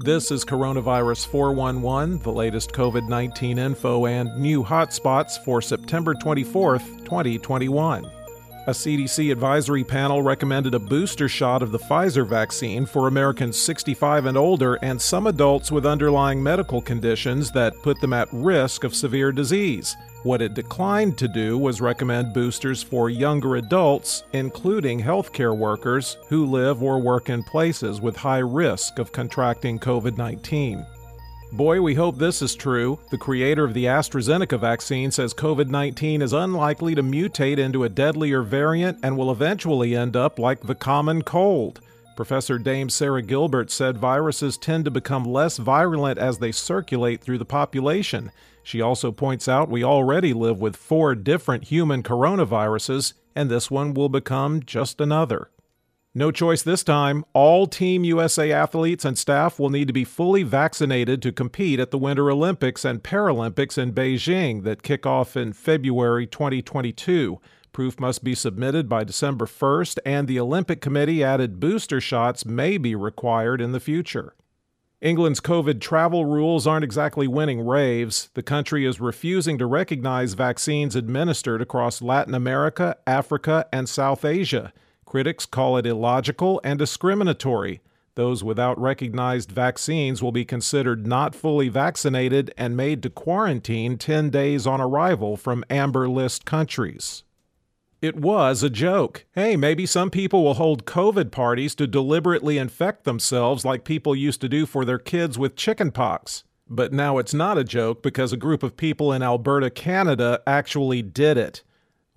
This is Coronavirus 411, the latest COVID 19 info and new hotspots for September 24th, 2021. A CDC advisory panel recommended a booster shot of the Pfizer vaccine for Americans 65 and older and some adults with underlying medical conditions that put them at risk of severe disease. What it declined to do was recommend boosters for younger adults, including healthcare workers who live or work in places with high risk of contracting COVID 19. Boy, we hope this is true. The creator of the AstraZeneca vaccine says COVID 19 is unlikely to mutate into a deadlier variant and will eventually end up like the common cold. Professor Dame Sarah Gilbert said viruses tend to become less virulent as they circulate through the population. She also points out we already live with four different human coronaviruses, and this one will become just another. No choice this time. All Team USA athletes and staff will need to be fully vaccinated to compete at the Winter Olympics and Paralympics in Beijing that kick off in February 2022. Proof must be submitted by December 1st, and the Olympic Committee added booster shots may be required in the future. England's COVID travel rules aren't exactly winning raves. The country is refusing to recognize vaccines administered across Latin America, Africa, and South Asia. Critics call it illogical and discriminatory. Those without recognized vaccines will be considered not fully vaccinated and made to quarantine 10 days on arrival from amber list countries. It was a joke. Hey, maybe some people will hold COVID parties to deliberately infect themselves like people used to do for their kids with chickenpox. But now it's not a joke because a group of people in Alberta, Canada actually did it.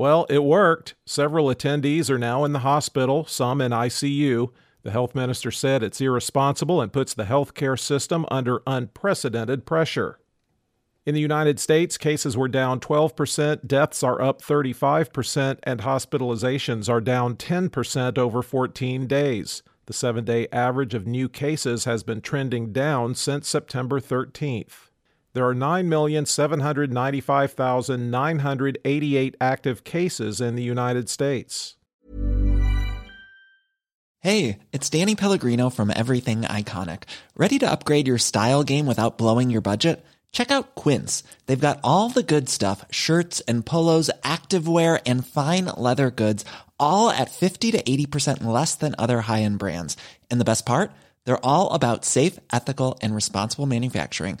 Well, it worked. Several attendees are now in the hospital, some in ICU. The health minister said it's irresponsible and puts the healthcare system under unprecedented pressure. In the United States, cases were down 12%, deaths are up 35%, and hospitalizations are down 10% over 14 days. The seven day average of new cases has been trending down since September 13th. There are 9,795,988 active cases in the United States. Hey, it's Danny Pellegrino from Everything Iconic. Ready to upgrade your style game without blowing your budget? Check out Quince. They've got all the good stuff shirts and polos, activewear, and fine leather goods, all at 50 to 80% less than other high end brands. And the best part? They're all about safe, ethical, and responsible manufacturing.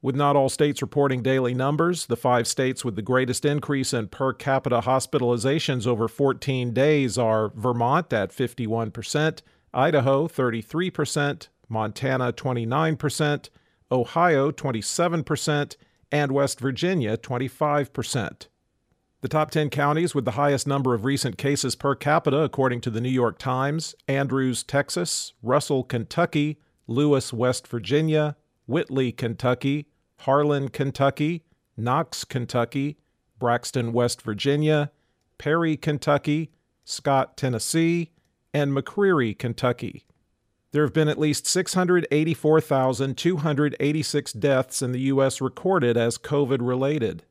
With not all states reporting daily numbers, the five states with the greatest increase in per capita hospitalizations over 14 days are Vermont at 51%, Idaho 33%, Montana 29%, Ohio 27%, and West Virginia 25%. The top 10 counties with the highest number of recent cases per capita, according to the New York Times Andrews, Texas, Russell, Kentucky, Lewis, West Virginia, Whitley, Kentucky, Harlan, Kentucky, Knox, Kentucky, Braxton, West Virginia, Perry, Kentucky, Scott, Tennessee, and McCreary, Kentucky. There have been at least 684,286 deaths in the U.S. recorded as COVID related.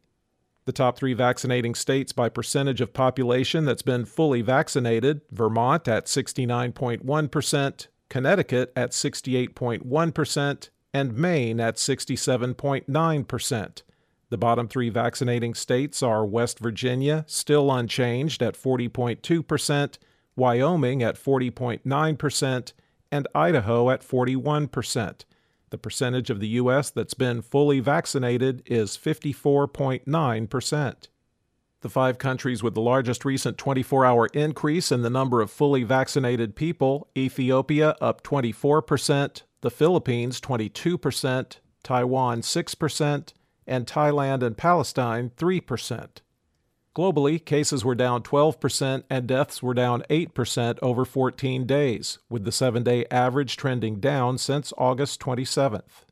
The top three vaccinating states by percentage of population that's been fully vaccinated Vermont at 69.1%, Connecticut at 68.1%, and Maine at 67.9%. The bottom three vaccinating states are West Virginia, still unchanged at 40.2%, Wyoming at 40.9%, and Idaho at 41%. The percentage of the U.S. that's been fully vaccinated is 54.9%. The five countries with the largest recent 24 hour increase in the number of fully vaccinated people Ethiopia up 24%, the Philippines 22%, Taiwan 6%, and Thailand and Palestine 3%. Globally, cases were down 12% and deaths were down 8% over 14 days, with the seven day average trending down since August 27th.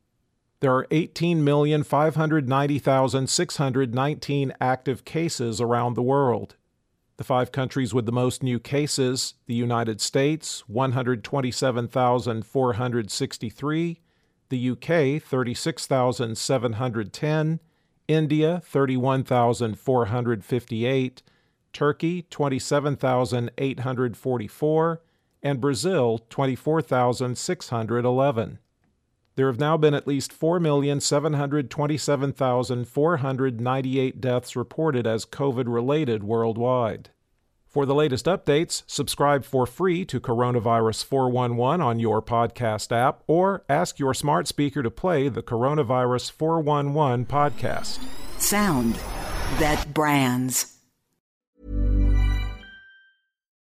There are 18,590,619 active cases around the world. The five countries with the most new cases the United States, 127,463, the UK, 36,710, India 31,458, Turkey 27,844, and Brazil 24,611. There have now been at least 4,727,498 deaths reported as COVID related worldwide. For the latest updates, subscribe for free to Coronavirus 411 on your podcast app or ask your smart speaker to play the Coronavirus 411 podcast. Sound that brands.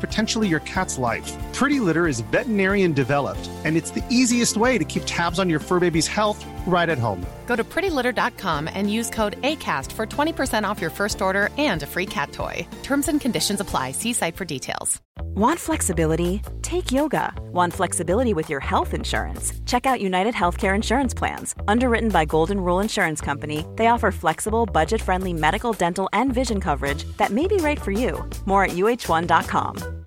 potentially your cat's life. Pretty Litter is veterinarian developed, and it's the easiest way to keep tabs on your fur baby's health right at home. Go to prettylitter.com and use code ACAST for 20% off your first order and a free cat toy. Terms and conditions apply. See site for details. Want flexibility? Take yoga. Want flexibility with your health insurance? Check out United Healthcare Insurance Plans. Underwritten by Golden Rule Insurance Company, they offer flexible, budget friendly medical, dental, and vision coverage that may be right for you. More at uh1.com.